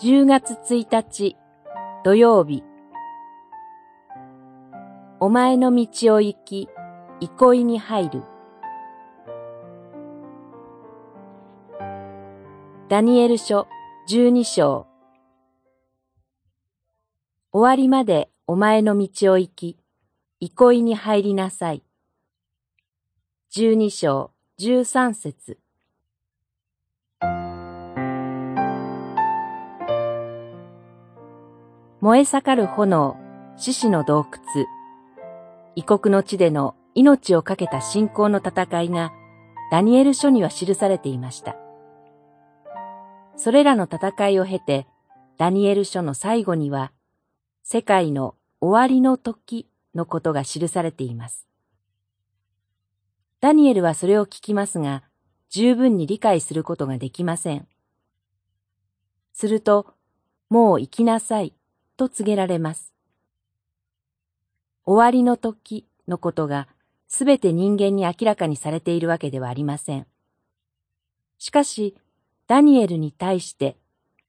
10月1日土曜日お前の道を行き、憩いに入る。ダニエル書12章終わりまでお前の道を行き、憩いに入りなさい。12章13節燃え盛る炎、獅子の洞窟、異国の地での命を懸けた信仰の戦いがダニエル書には記されていました。それらの戦いを経て、ダニエル書の最後には、世界の終わりの時のことが記されています。ダニエルはそれを聞きますが、十分に理解することができません。すると、もう行きなさいと告げられます。終わりの時のことがすべて人間に明らかにされているわけではありません。しかし、ダニエルに対して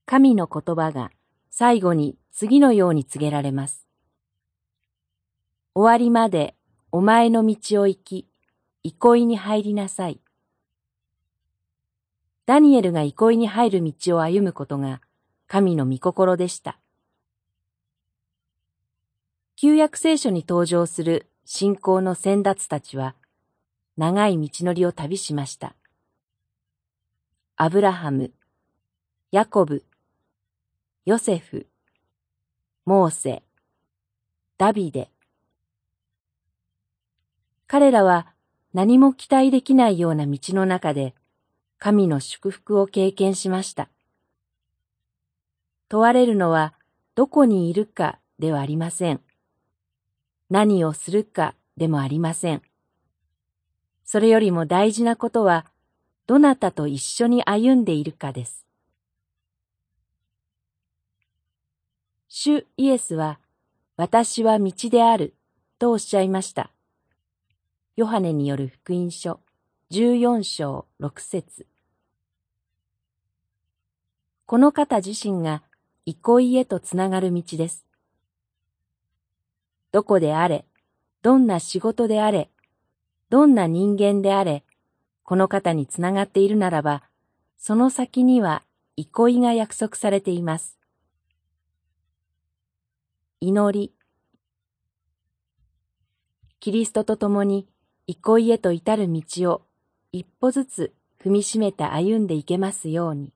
神の言葉が最後に次のように告げられます。終わりまでお前の道を行き、憩いに入りなさい。ダニエルが憩いに入る道を歩むことが神の御心でした。旧約聖書に登場する信仰の先達たちは、長い道のりを旅しました。アブラハム、ヤコブ、ヨセフ、モーセ、ダビデ。彼らは何も期待できないような道の中で神の祝福を経験しました。問われるのはどこにいるかではありません。何をするかでもありません。それよりも大事なことは、どなたと一緒に歩んでいるかです。主イエスは、私は道である、とおっしゃいました。ヨハネによる福音書、14章6節この方自身が憩いへとつながる道です。どこであれ、どんな仕事であれ、どんな人間であれ、この方につながっているならば、その先には憩いが約束されています。祈り。キリストと共に憩いへと至る道を一歩ずつ踏みしめて歩んでいけますように。